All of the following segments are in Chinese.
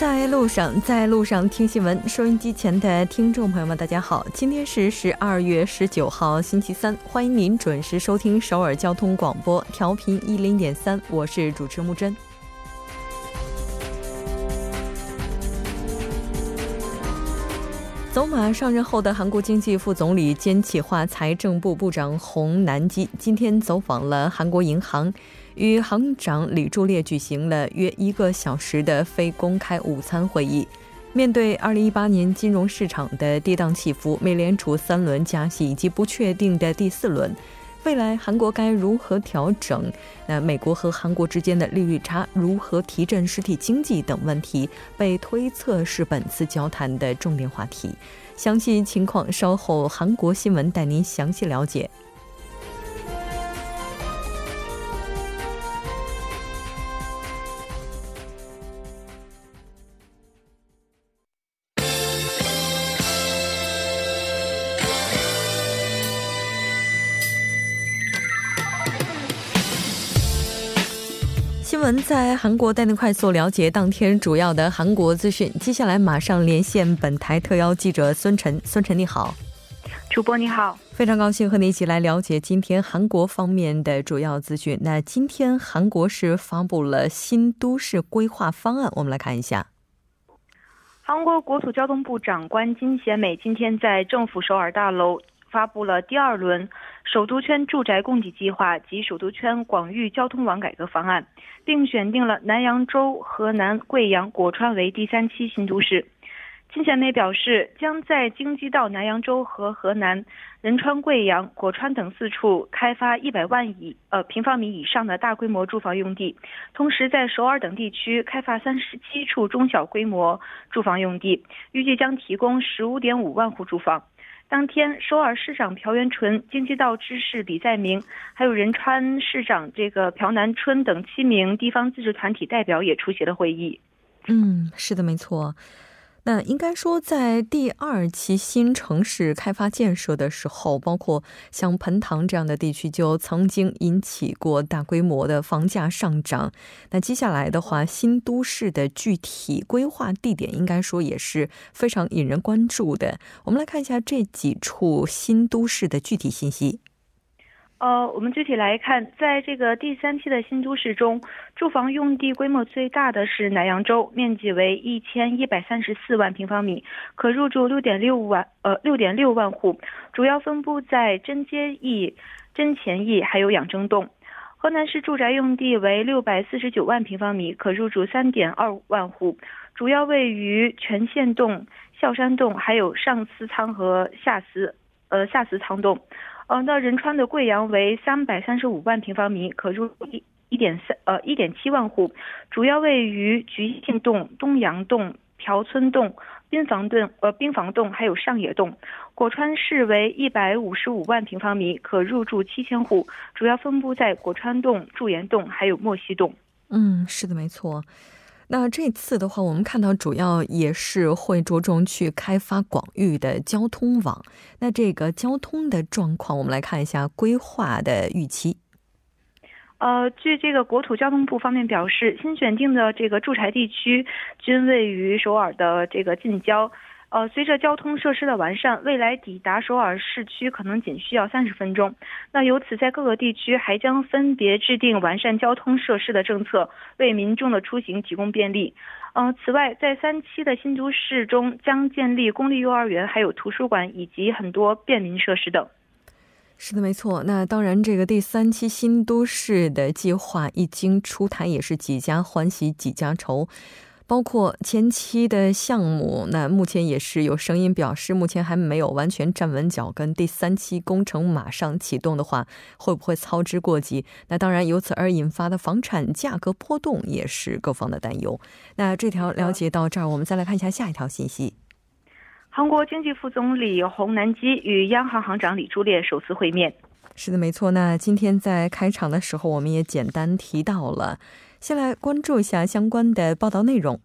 在路上，在路上听新闻。收音机前的听众朋友们，大家好，今天是十二月十九号，星期三，欢迎您准时收听首尔交通广播，调频一零点三，我是主持木真。走马上任后的韩国经济副总理兼企划财政部部长洪南基今天走访了韩国银行。与行长李柱烈举行了约一个小时的非公开午餐会议。面对2018年金融市场的跌宕起伏，美联储三轮加息以及不确定的第四轮，未来韩国该如何调整？那美国和韩国之间的利率差如何提振实体经济等问题，被推测是本次交谈的重点话题。详细情况稍后韩国新闻带您详细了解。在韩国带您快速了解当天主要的韩国资讯。接下来马上连线本台特邀记者孙晨。孙晨你好，主播你好，非常高兴和你一起来了解今天韩国方面的主要资讯。那今天韩国是发布了新都市规划方案，我们来看一下。韩国国土交通部长官金贤美今天在政府首尔大楼。发布了第二轮首都圈住宅供给计划及首都圈广域交通网改革方案，并选定了南扬州、河南贵阳、果川为第三期新都市。金贤美表示，将在京畿道南扬州和河南仁川、贵阳、果川等四处开发一百万以呃平方米以上的大规模住房用地，同时在首尔等地区开发三十七处中小规模住房用地，预计将提供十五点五万户住房。当天，首尔市长朴元淳、京畿道知事李在明，还有仁川市长这个朴南春等七名地方自治团体代表也出席了会议。嗯，是的，没错。那应该说，在第二期新城市开发建设的时候，包括像盆塘这样的地区，就曾经引起过大规模的房价上涨。那接下来的话，新都市的具体规划地点，应该说也是非常引人关注的。我们来看一下这几处新都市的具体信息。呃，我们具体来看，在这个第三期的新都市中，住房用地规模最大的是南扬州，面积为一千一百三十四万平方米，可入住六点六万呃六点六万户，主要分布在真街驿、真前驿还有养正洞。河南市住宅用地为六百四十九万平方米，可入住三点二万户，主要位于全县洞、孝山洞还有上司仓和下司呃下司仓洞。呃，那仁川的贵阳为三百三十五万平方米，可入一一点三呃一点七万户，主要位于菊庆洞、东阳洞、朴村洞、滨房洞呃滨房洞，还有上野洞。果川市为一百五十五万平方米，可入住七千户，主要分布在果川洞、驻岩洞还有莫西洞。嗯，是的，没错。那这次的话，我们看到主要也是会着重去开发广域的交通网。那这个交通的状况，我们来看一下规划的预期。呃，据这个国土交通部方面表示，新选定的这个住宅地区均位于首尔的这个近郊。呃，随着交通设施的完善，未来抵达首尔市区可能仅需要三十分钟。那由此，在各个地区还将分别制定完善交通设施的政策，为民众的出行提供便利。嗯，此外，在三期的新都市中，将建立公立幼儿园、还有图书馆以及很多便民设施等。是的，没错。那当然，这个第三期新都市的计划一经出台，也是几家欢喜几家愁。包括前期的项目，那目前也是有声音表示，目前还没有完全站稳脚跟。第三期工程马上启动的话，会不会操之过急？那当然，由此而引发的房产价格波动也是各方的担忧。那这条了解到这儿，我们再来看一下下一条信息。韩国经济副总理洪南基与央行行长李柱烈首次会面。是的，没错。那今天在开场的时候，我们也简单提到了。先来关注一下相关的报道内容。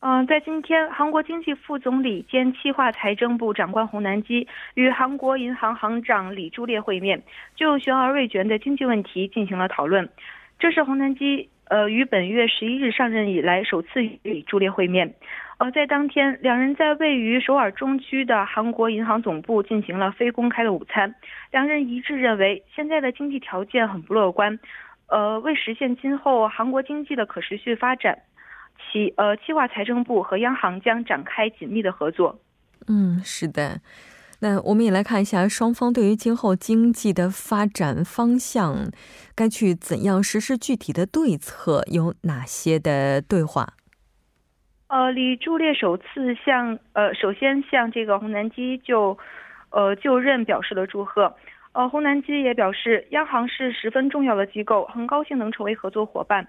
嗯，在今天，韩国经济副总理兼企划财政部长官洪南基与韩国银行行长李柱烈会面，就悬而未决的经济问题进行了讨论。这是洪南基呃，于本月十一日上任以来首次与李柱烈会面。呃，在当天，两人在位于首尔中区的韩国银行总部进行了非公开的午餐。两人一致认为，现在的经济条件很不乐观。呃，为实现今后韩国经济的可持续发展，其呃，计划财政部和央行将展开紧密的合作。嗯，是的。那我们也来看一下双方对于今后经济的发展方向，该去怎样实施具体的对策，有哪些的对话？呃，李柱烈首次向呃，首先向这个洪南基就，呃就任表示了祝贺。呃，洪南基也表示，央行是十分重要的机构，很高兴能成为合作伙伴。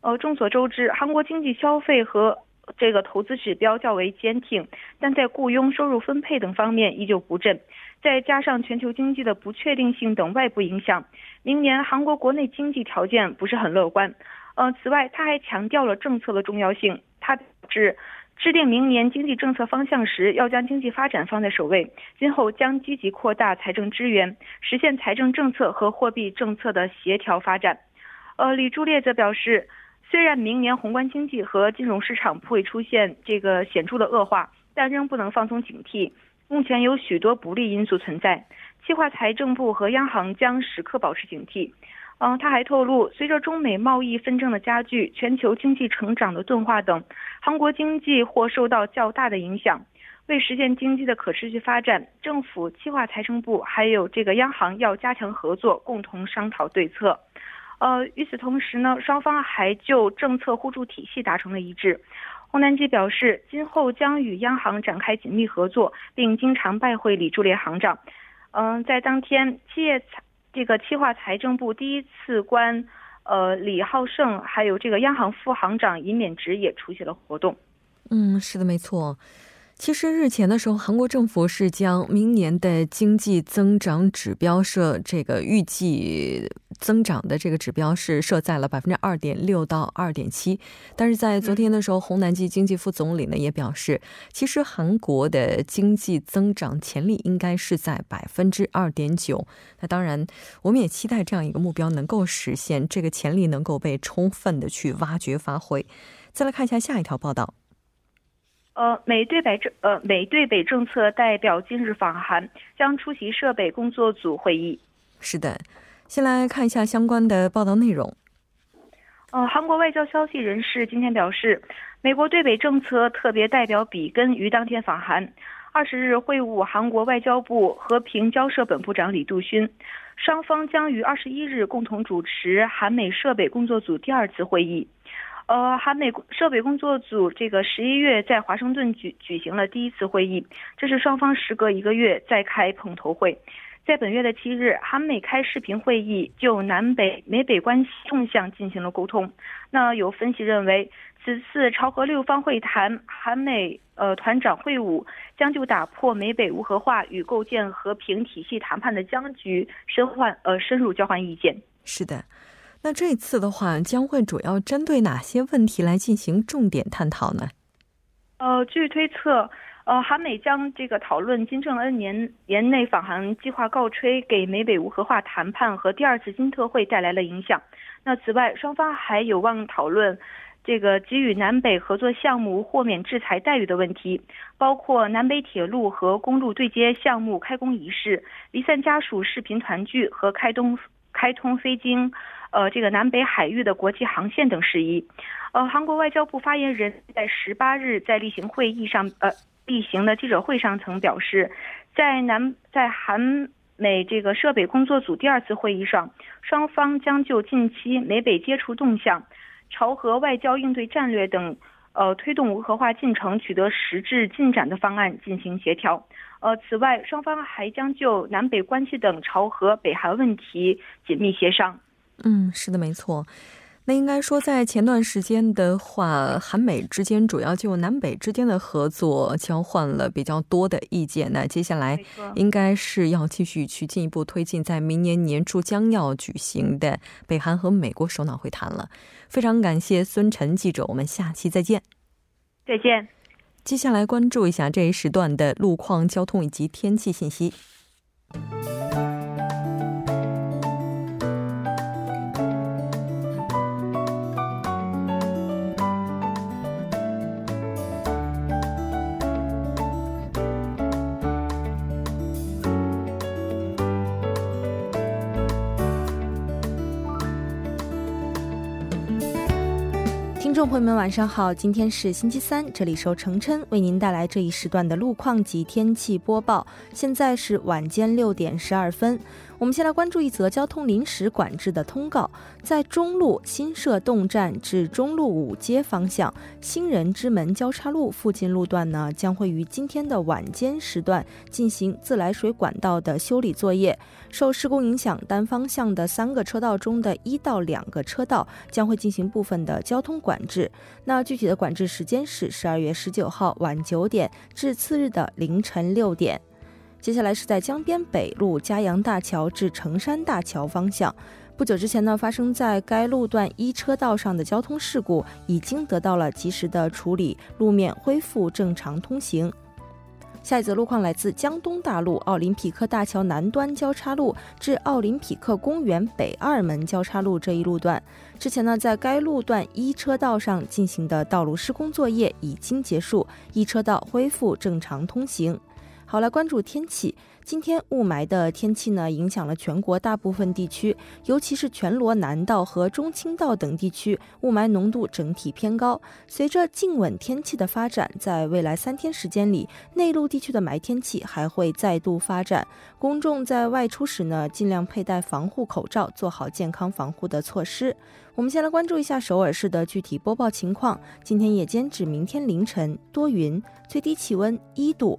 呃，众所周知，韩国经济消费和这个投资指标较为坚挺，但在雇佣、收入分配等方面依旧不振。再加上全球经济的不确定性等外部影响，明年韩国国内经济条件不是很乐观。呃，此外，他还强调了政策的重要性。他指，制定明年经济政策方向时，要将经济发展放在首位。今后将积极扩大财政支援，实现财政政策和货币政策的协调发展。呃，李柱烈则表示，虽然明年宏观经济和金融市场不会出现这个显著的恶化，但仍不能放松警惕。目前有许多不利因素存在，计划财政部和央行将时刻保持警惕。嗯，他还透露，随着中美贸易纷争的加剧、全球经济成长的钝化等，韩国经济或受到较大的影响。为实现经济的可持续发展，政府、计划财政部还有这个央行要加强合作，共同商讨对策。呃，与此同时呢，双方还就政策互助体系达成了一致。洪南基表示，今后将与央行展开紧密合作，并经常拜会李柱烈行长。嗯，在当天，企业财。这个企划财政部第一次官，呃，李浩胜，还有这个央行副行长尹勉直也出席了活动。嗯，是的，没错。其实日前的时候，韩国政府是将明年的经济增长指标设这个预计增长的这个指标是设在了百分之二点六到二点七。但是在昨天的时候，洪南基经济副总理呢也表示，其实韩国的经济增长潜力应该是在百分之二点九。那当然，我们也期待这样一个目标能够实现，这个潜力能够被充分的去挖掘发挥。再来看一下下一条报道。呃，美对北政呃美对北政策代表今日访韩，将出席设备工作组会议。是的，先来看一下相关的报道内容。呃，韩国外交消息人士今天表示，美国对北政策特别代表比根于当天访韩，二十日会晤韩国外交部和平交涉本部长李杜勋，双方将于二十一日共同主持韩美设备工作组第二次会议。呃，韩美设备工作组这个十一月在华盛顿举举行了第一次会议，这是双方时隔一个月再开碰头会。在本月的七日，韩美开视频会议，就南北美北关系动向进行了沟通。那有分析认为，此次朝核六方会谈，韩美呃团长会晤，将就打破美北无核化与构建和平体系谈判的僵局，深换呃深入交换意见。是的。那这次的话，将会主要针对哪些问题来进行重点探讨呢？呃，据推测，呃，韩美将这个讨论金正恩年年内访韩计划告吹，给美北无核化谈判和第二次金特会带来了影响。那此外，双方还有望讨论这个给予南北合作项目豁免制裁待遇的问题，包括南北铁路和公路对接项目开工仪式、离散家属视频团聚和开通开通飞经。呃，这个南北海域的国际航线等事宜，呃，韩国外交部发言人在十八日在例行会议上，呃，例行的记者会上曾表示，在南在韩美这个涉北工作组第二次会议上，双方将就近期美北接触动向、朝核外交应对战略等，呃，推动无核化进程取得实质进展的方案进行协调。呃，此外，双方还将就南北关系等朝核、北韩问题紧密协商。嗯，是的，没错。那应该说，在前段时间的话，韩美之间主要就南北之间的合作交换了比较多的意见。那接下来应该是要继续去进一步推进，在明年年初将要举行的北韩和美国首脑会谈了。非常感谢孙晨记者，我们下期再见。再见。接下来关注一下这一时段的路况、交通以及天气信息。众朋友们，晚上好！今天是星期三，这里是程琛为您带来这一时段的路况及天气播报。现在是晚间六点十二分。我们先来关注一则交通临时管制的通告，在中路新社洞站至中路五街方向新人之门交叉路附近路段呢，将会于今天的晚间时段进行自来水管道的修理作业。受施工影响，单方向的三个车道中的一到两个车道将会进行部分的交通管制。那具体的管制时间是十二月十九号晚九点至次日的凌晨六点。接下来是在江边北路嘉阳大桥至城山大桥方向，不久之前呢，发生在该路段一车道上的交通事故已经得到了及时的处理，路面恢复正常通行。下一则路况来自江东大路奥林匹克大桥南端交叉路至奥林匹克公园北二门交叉路这一路段，之前呢，在该路段一车道上进行的道路施工作业已经结束，一车道恢复正常通行。好，来关注天气。今天雾霾的天气呢，影响了全国大部分地区，尤其是全罗南道和中青道等地区，雾霾浓度整体偏高。随着静稳天气的发展，在未来三天时间里，内陆地区的霾天气还会再度发展。公众在外出时呢，尽量佩戴防护口罩，做好健康防护的措施。我们先来关注一下首尔市的具体播报情况。今天夜间至明天凌晨多云，最低气温一度。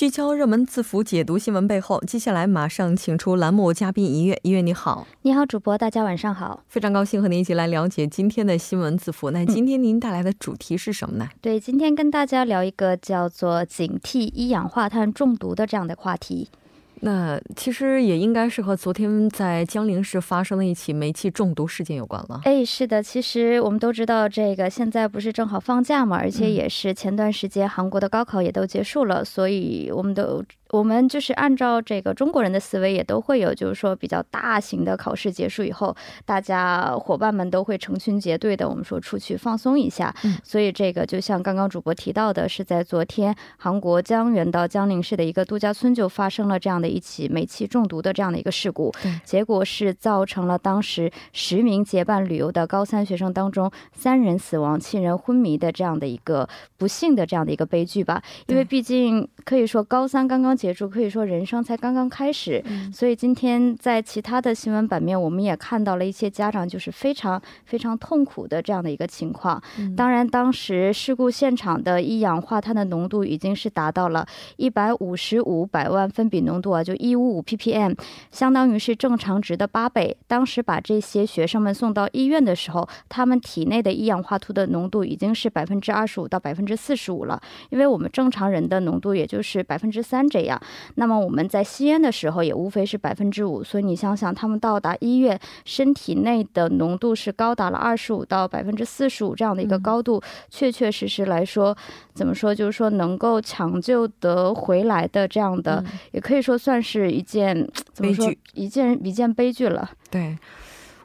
聚焦热门字符，解读新闻背后。接下来马上请出栏目嘉宾一月，一月你好，你好，主播，大家晚上好，非常高兴和您一起来了解今天的新闻字符。那今天您带来的主题是什么呢？对，今天跟大家聊一个叫做警惕一氧化碳中毒的这样的话题。那其实也应该是和昨天在江陵市发生的一起煤气中毒事件有关了。哎，是的，其实我们都知道，这个现在不是正好放假嘛，而且也是前段时间韩国的高考也都结束了，所以我们都。我们就是按照这个中国人的思维，也都会有，就是说比较大型的考试结束以后，大家伙伴们都会成群结队的，我们说出去放松一下。嗯，所以这个就像刚刚主播提到的，是在昨天韩国江原道江陵市的一个度假村就发生了这样的一起煤气中毒的这样的一个事故，结果是造成了当时十名结伴旅游的高三学生当中三人死亡、七人昏迷的这样的一个不幸的这样的一个悲剧吧。因为毕竟可以说高三刚刚。结束可以说人生才刚刚开始，所以今天在其他的新闻版面，我们也看到了一些家长就是非常非常痛苦的这样的一个情况。当然，当时事故现场的一氧化碳的浓度已经是达到了一百五十五百万分比浓度啊，就一五五 ppm，相当于是正常值的八倍。当时把这些学生们送到医院的时候，他们体内的一氧化碳的浓度已经是百分之二十五到百分之四十五了，因为我们正常人的浓度也就是百分之三这样。那么我们在吸烟的时候也无非是百分之五，所以你想想，他们到达医院，身体内的浓度是高达了二十五到百分之四十五这样的一个高度，确确实实来说，怎么说，就是说能够抢救得回来的这样的，也可以说算是一件怎么说，一件一件悲剧了。对，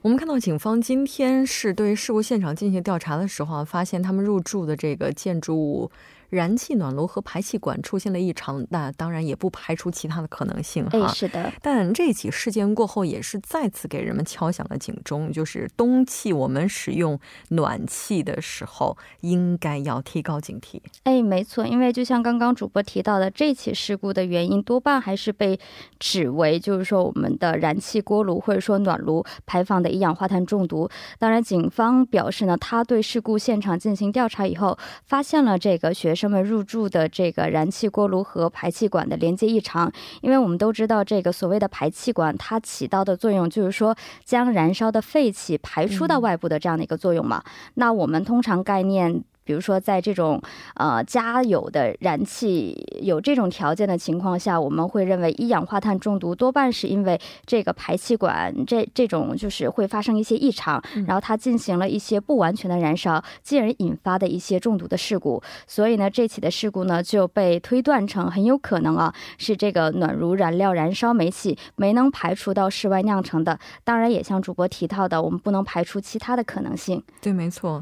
我们看到警方今天是对事故现场进行调查的时候，发现他们入住的这个建筑物。燃气暖炉和排气管出现了异常，那当然也不排除其他的可能性哈。是的。但这起事件过后，也是再次给人们敲响了警钟，就是冬季我们使用暖气的时候，应该要提高警惕。哎，没错，因为就像刚刚主播提到的，这起事故的原因多半还是被指为就是说我们的燃气锅炉或者说暖炉排放的一氧化碳中毒。当然，警方表示呢，他对事故现场进行调查以后，发现了这个学。生们入住的这个燃气锅炉和排气管的连接异常，因为我们都知道这个所谓的排气管，它起到的作用就是说将燃烧的废气排出到外部的这样的一个作用嘛。那我们通常概念。比如说在这种呃家有的燃气有这种条件的情况下，我们会认为一氧化碳中毒多半是因为这个排气管这这种就是会发生一些异常，然后它进行了一些不完全的燃烧，进而引发的一些中毒的事故。所以呢，这起的事故呢就被推断成很有可能啊是这个暖炉燃料燃烧煤气没能排除到室外酿成的。当然，也像主播提到的，我们不能排除其他的可能性。对，没错。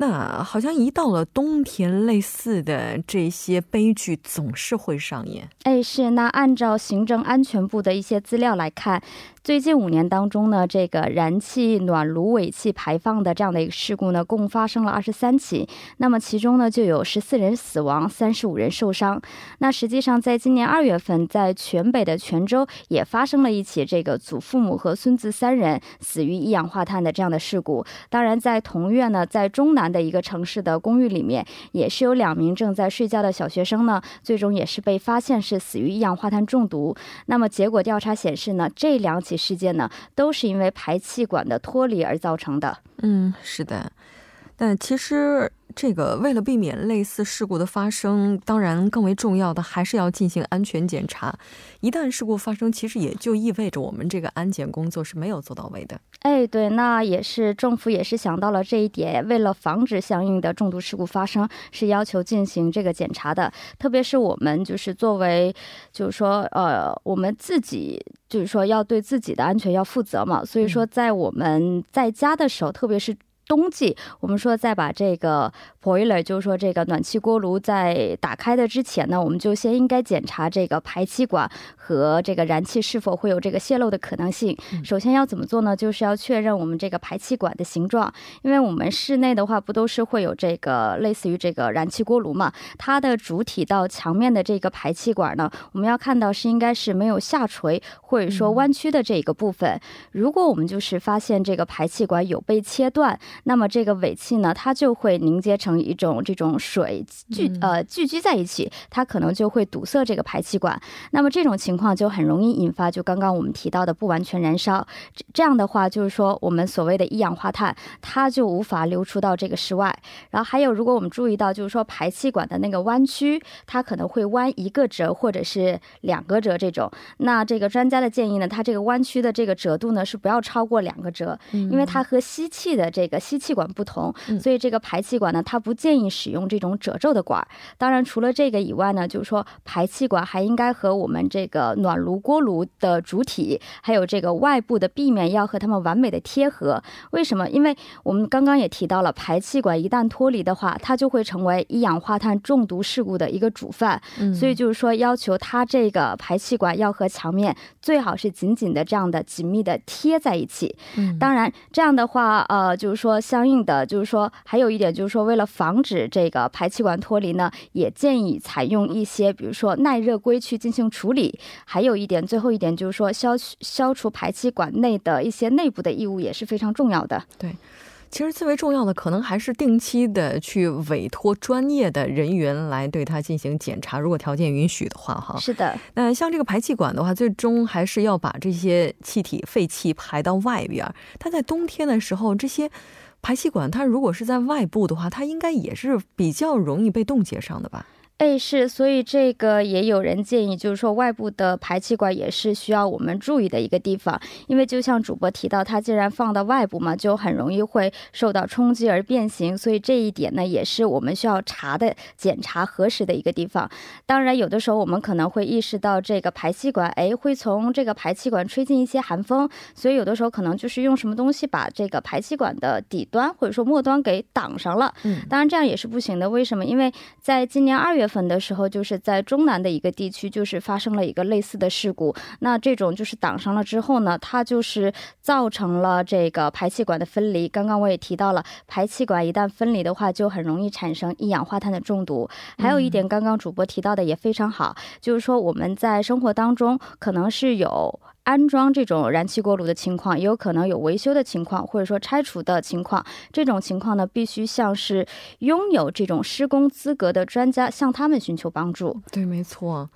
那好像一到了冬天，类似的这些悲剧总是会上演。哎，是。那按照行政安全部的一些资料来看。最近五年当中呢，这个燃气暖炉尾气排放的这样的一个事故呢，共发生了二十三起。那么其中呢，就有十四人死亡，三十五人受伤。那实际上，在今年二月份，在全北的泉州也发生了一起这个祖父母和孙子三人死于一氧化碳的这样的事故。当然，在同月呢，在中南的一个城市的公寓里面，也是有两名正在睡觉的小学生呢，最终也是被发现是死于一氧化碳中毒。那么结果调查显示呢，这两起。事件呢，都是因为排气管的脱离而造成的。嗯，是的。但其实，这个为了避免类似事故的发生，当然更为重要的还是要进行安全检查。一旦事故发生，其实也就意味着我们这个安检工作是没有做到位的。哎，对，那也是政府也是想到了这一点，为了防止相应的中毒事故发生，是要求进行这个检查的。特别是我们就是作为，就是说，呃，我们自己就是说要对自己的安全要负责嘛。所以说，在我们在家的时候，特别是。冬季，我们说再把这个 boiler，就是说这个暖气锅炉在打开的之前呢，我们就先应该检查这个排气管和这个燃气是否会有这个泄漏的可能性。首先要怎么做呢？就是要确认我们这个排气管的形状，因为我们室内的话不都是会有这个类似于这个燃气锅炉嘛？它的主体到墙面的这个排气管呢，我们要看到是应该是没有下垂或者说弯曲的这一个部分。如果我们就是发现这个排气管有被切断，那么这个尾气呢，它就会凝结成一种这种水聚呃聚集在一起，它可能就会堵塞这个排气管。那么这种情况就很容易引发就刚刚我们提到的不完全燃烧。这样的话就是说我们所谓的一氧化碳，它就无法流出到这个室外。然后还有，如果我们注意到就是说排气管的那个弯曲，它可能会弯一个折或者是两个折这种。那这个专家的建议呢，它这个弯曲的这个折度呢是不要超过两个折，因为它和吸气的这个。吸气管不同，所以这个排气管呢，它不建议使用这种褶皱的管。当然，除了这个以外呢，就是说排气管还应该和我们这个暖炉锅炉的主体，还有这个外部的壁面要和它们完美的贴合。为什么？因为我们刚刚也提到了，排气管一旦脱离的话，它就会成为一氧化碳中毒事故的一个主犯。所以就是说，要求它这个排气管要和墙面最好是紧紧的这样的紧密的贴在一起。当然，这样的话，呃，就是说。相应的就是说，还有一点就是说，为了防止这个排气管脱离呢，也建议采用一些，比如说耐热硅去进行处理。还有一点，最后一点就是说，消消除排气管内的一些内部的异物也是非常重要的。对。其实最为重要的，可能还是定期的去委托专业的人员来对它进行检查，如果条件允许的话，哈。是的。那像这个排气管的话，最终还是要把这些气体废气排到外边。它在冬天的时候，这些排气管它如果是在外部的话，它应该也是比较容易被冻结上的吧。哎，是，所以这个也有人建议，就是说外部的排气管也是需要我们注意的一个地方，因为就像主播提到，它既然放到外部嘛，就很容易会受到冲击而变形，所以这一点呢，也是我们需要查的、检查核实的一个地方。当然，有的时候我们可能会意识到这个排气管，哎，会从这个排气管吹进一些寒风，所以有的时候可能就是用什么东西把这个排气管的底端或者说末端给挡上了。嗯，当然这样也是不行的。为什么？因为在今年二月。份的时候，就是在中南的一个地区，就是发生了一个类似的事故。那这种就是挡上了之后呢，它就是造成了这个排气管的分离。刚刚我也提到了，排气管一旦分离的话，就很容易产生一氧化碳的中毒。还有一点，刚刚主播提到的也非常好，就是说我们在生活当中可能是有。安装这种燃气锅炉的情况，也有可能有维修的情况，或者说拆除的情况。这种情况呢，必须像是拥有这种施工资格的专家向他们寻求帮助。对，没错。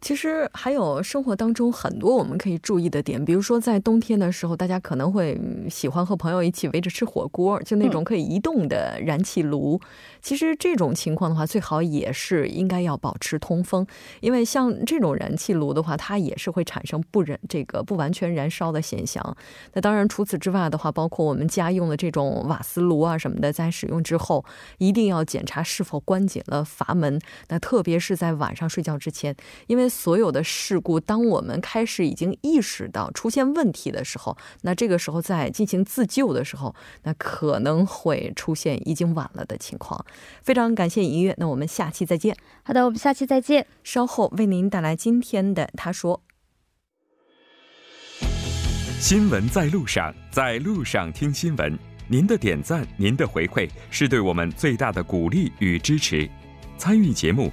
其实还有生活当中很多我们可以注意的点，比如说在冬天的时候，大家可能会喜欢和朋友一起围着吃火锅，就那种可以移动的燃气炉。其实这种情况的话，最好也是应该要保持通风，因为像这种燃气炉的话，它也是会产生不燃这个不完全燃烧的现象。那当然，除此之外的话，包括我们家用的这种瓦斯炉啊什么的，在使用之后一定要检查是否关紧了阀门。那特别是在晚上睡觉之前，因为所有的事故，当我们开始已经意识到出现问题的时候，那这个时候在进行自救的时候，那可能会出现已经晚了的情况。非常感谢音乐，那我们下期再见。好的，我们下期再见。稍后为您带来今天的他说。新闻在路上，在路上听新闻。您的点赞，您的回馈，是对我们最大的鼓励与支持。参与节目，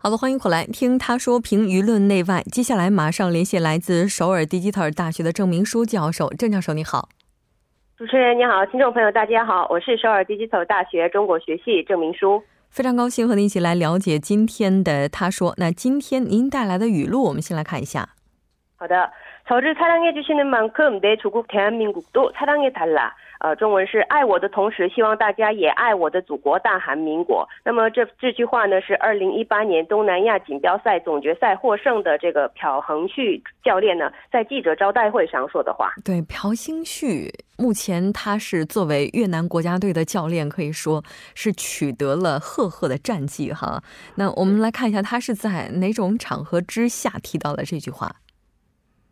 好的，欢迎回来听他说评舆论内外。接下来马上联系来自首尔 Digital 大学的郑明书教授。郑教授，你好。主持人你好，听众朋友大家好，我是首尔 Digital 大学中国学系郑明书。非常高兴和您一起来了解今天的他说。那今天您带来的语录，我们先来看一下。好的，저를사랑해주시는만큼내조국대한민국도사랑해달 라。 呃，中文是爱我的同时，希望大家也爱我的祖国大韩民国。那么这这句话呢，是二零一八年东南亚锦标赛总决赛获胜的这个朴恒旭教练呢，在记者招待会上说的话。对，朴兴旭目前他是作为越南国家队的教练，可以说是取得了赫赫的战绩哈。那我们来看一下，他是在哪种场合之下提到了这句话？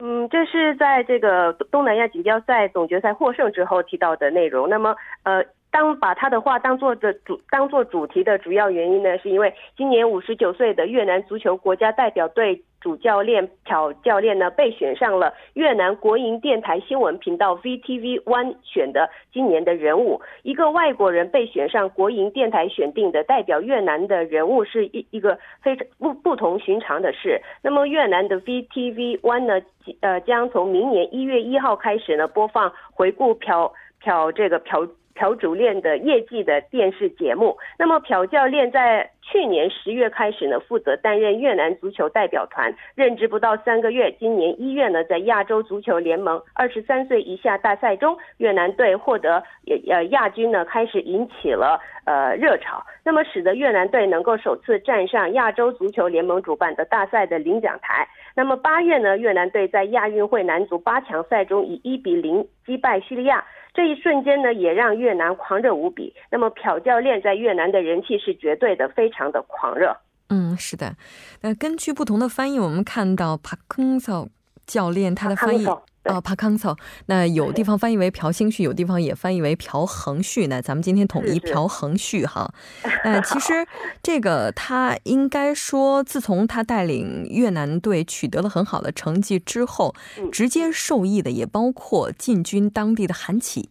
嗯，这是在这个东南亚锦标赛总决赛获胜之后提到的内容。那么，呃，当把他的话当做的主当做主题的主要原因呢，是因为今年五十九岁的越南足球国家代表队。主教练朴教练呢被选上了越南国营电台新闻频道 VTV One 选的今年的人物，一个外国人被选上国营电台选定的代表越南的人物是一一个非常不不同寻常的事。那么越南的 VTV One 呢，呃，将从明年一月一号开始呢播放回顾朴朴这个朴。朴主练的业绩的电视节目。那么朴教练在去年十月开始呢，负责担任越南足球代表团，任职不到三个月。今年一月呢，在亚洲足球联盟二十三岁以下大赛中，越南队获得呃亚军呢，开始引起了呃热潮。那么使得越南队能够首次站上亚洲足球联盟主办的大赛的领奖台。那么八月呢，越南队在亚运会男足八强赛中以一比零击败叙利亚。这一瞬间呢，也让越南狂热无比。那么，朴教练在越南的人气是绝对的，非常的狂热。嗯，是的。那根据不同的翻译，我们看到帕康索教练他的翻译。哦，帕康草，那有地方翻译为朴兴旭，有地方也翻译为朴恒旭呢。咱们今天统一朴恒旭哈。那其实这个他应该说，自从他带领越南队取得了很好的成绩之后，直接受益的也包括进军当地的韩企。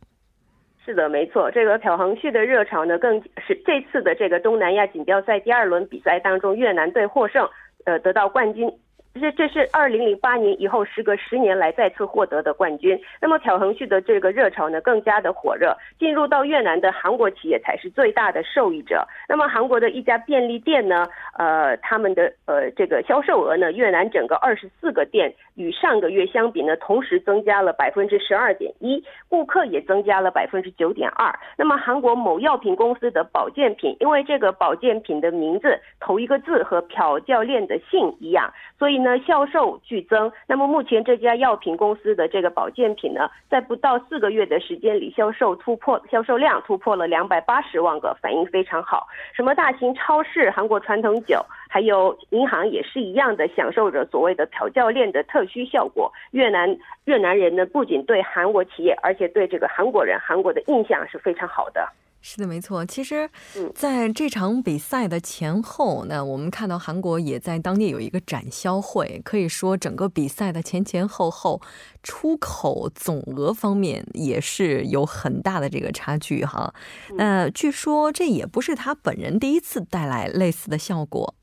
是的，没错，这个朴恒旭的热潮呢，更是这次的这个东南亚锦标赛第二轮比赛当中，越南队获胜，呃，得到冠军。这这是二零零八年以后时隔十年来再次获得的冠军。那么朴恒旭的这个热潮呢更加的火热，进入到越南的韩国企业才是最大的受益者。那么韩国的一家便利店呢，呃，他们的呃这个销售额呢，越南整个二十四个店与上个月相比呢，同时增加了百分之十二点一，顾客也增加了百分之九点二。那么韩国某药品公司的保健品，因为这个保健品的名字头一个字和朴教练的姓一样，所以呢。销售剧增。那么目前这家药品公司的这个保健品呢，在不到四个月的时间里，销售突破销售量突破了两百八十万个，反应非常好。什么大型超市、韩国传统酒，还有银行也是一样的，享受着所谓的调教练的特需效果。越南越南人呢，不仅对韩国企业，而且对这个韩国人、韩国的印象是非常好的。是的，没错。其实，在这场比赛的前后，那我们看到韩国也在当地有一个展销会，可以说整个比赛的前前后后，出口总额方面也是有很大的这个差距哈。那据说这也不是他本人第一次带来类似的效果。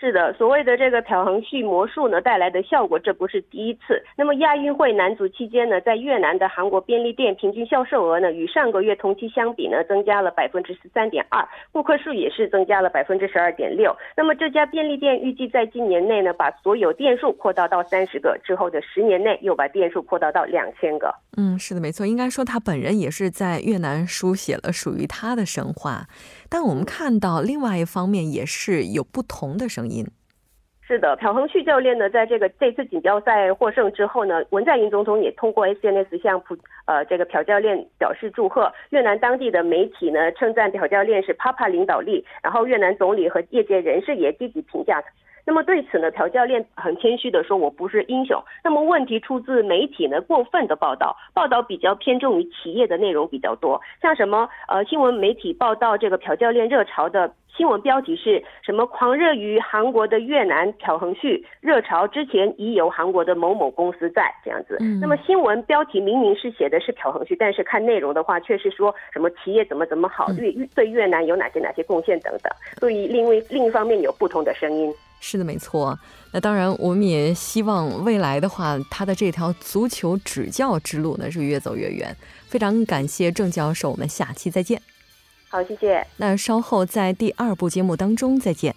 是的，所谓的这个漂横器魔术呢带来的效果，这不是第一次。那么亚运会男足期间呢，在越南的韩国便利店平均销售额呢，与上个月同期相比呢，增加了百分之十三点二，顾客数也是增加了百分之十二点六。那么这家便利店预计在今年内呢，把所有店数扩大到三十个，之后的十年内又把店数扩大到两千个。嗯，是的，没错，应该说他本人也是在越南书写了属于他的神话。但我们看到另外一方面也是有不同的声音。是的，朴亨旭教练呢，在这个这次锦标赛获胜之后呢，文在寅总统也通过 SNS 向朴呃这个朴教练表示祝贺。越南当地的媒体呢称赞朴教练是 Papa 领导力，然后越南总理和业界人士也积极评价。那么对此呢，朴教练很谦虚的说：“我不是英雄。”那么问题出自媒体呢过分的报道，报道比较偏重于企业的内容比较多，像什么呃新闻媒体报道这个朴教练热潮的新闻标题是什么？狂热于韩国的越南朴恒旭热潮之前已有韩国的某某公司在这样子。那么新闻标题明明是写的是朴恒旭，但是看内容的话却是说什么企业怎么怎么好，越对越南有哪些哪些贡献等等。所以另外另一方面有不同的声音。是的，没错。那当然，我们也希望未来的话，他的这条足球指教之路呢是越走越远。非常感谢郑教授，我们下期再见。好，谢谢。那稍后在第二部节目当中再见。